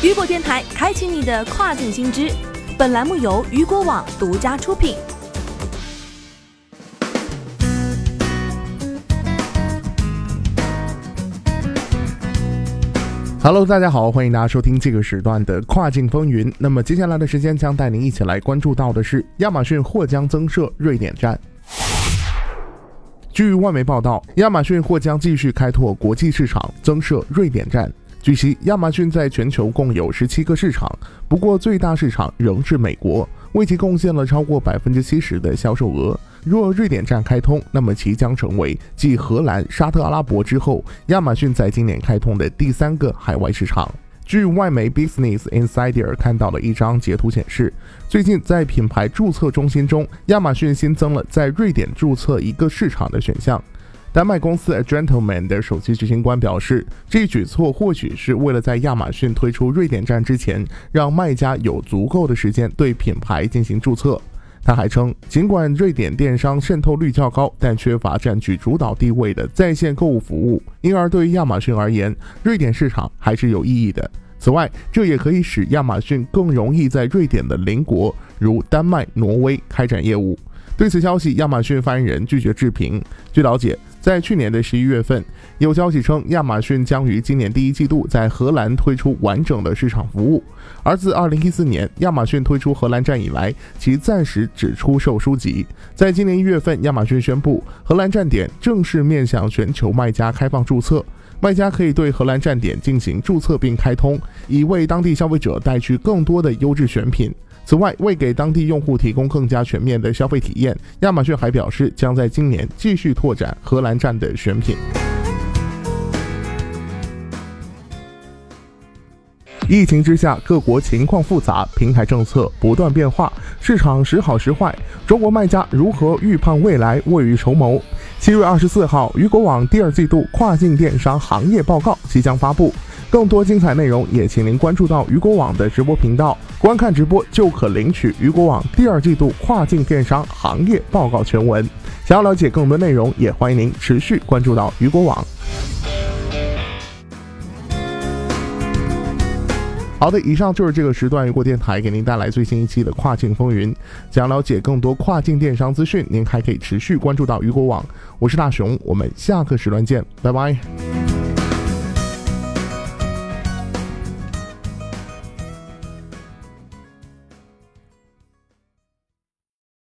雨果电台开启你的跨境新知。本栏目由雨果网独家出品。Hello，大家好，欢迎大家收听这个时段的跨境风云。那么接下来的时间将带您一起来关注到的是亚马逊或将增设瑞典站。据外媒报道，亚马逊或将继续开拓国际市场，增设瑞典站。据悉，亚马逊在全球共有十七个市场，不过最大市场仍是美国，为其贡献了超过百分之七十的销售额。若瑞典站开通，那么其将成为继荷兰、沙特阿拉伯之后，亚马逊在今年开通的第三个海外市场。据外媒 Business Insider 看到的一张截图显示，最近在品牌注册中心中，亚马逊新增了在瑞典注册一个市场的选项。丹麦公司 A Gentleman 的首席执行官表示，这一举措或许是为了在亚马逊推出瑞典站之前，让卖家有足够的时间对品牌进行注册。他还称，尽管瑞典电商渗透率较高，但缺乏占据主导地位的在线购物服务，因而对于亚马逊而言，瑞典市场还是有意义的。此外，这也可以使亚马逊更容易在瑞典的邻国如丹麦、挪威开展业务。对此消息，亚马逊发言人拒绝置评。据了解。在去年的十一月份，有消息称亚马逊将于今年第一季度在荷兰推出完整的市场服务。而自二零一四年亚马逊推出荷兰站以来，其暂时只出售书籍。在今年一月份，亚马逊宣布荷兰站点正式面向全球卖家开放注册，卖家可以对荷兰站点进行注册并开通，以为当地消费者带去更多的优质选品。此外，为给当地用户提供更加全面的消费体验，亚马逊还表示将在今年继续拓展荷兰站的选品。疫情之下，各国情况复杂，平台政策不断变化，市场时好时坏。中国卖家如何预判未来，未雨绸缪？七月二十四号，雨果网第二季度跨境电商行业报告即将发布。更多精彩内容，也请您关注到雨果网的直播频道，观看直播就可领取雨果网第二季度跨境电商行业报告全文。想要了解更多内容，也欢迎您持续关注到雨果网。好的，以上就是这个时段雨果电台给您带来最新一期的跨境风云。想了解更多跨境电商资讯，您还可以持续关注到雨果网。我是大熊，我们下个时段见，拜拜。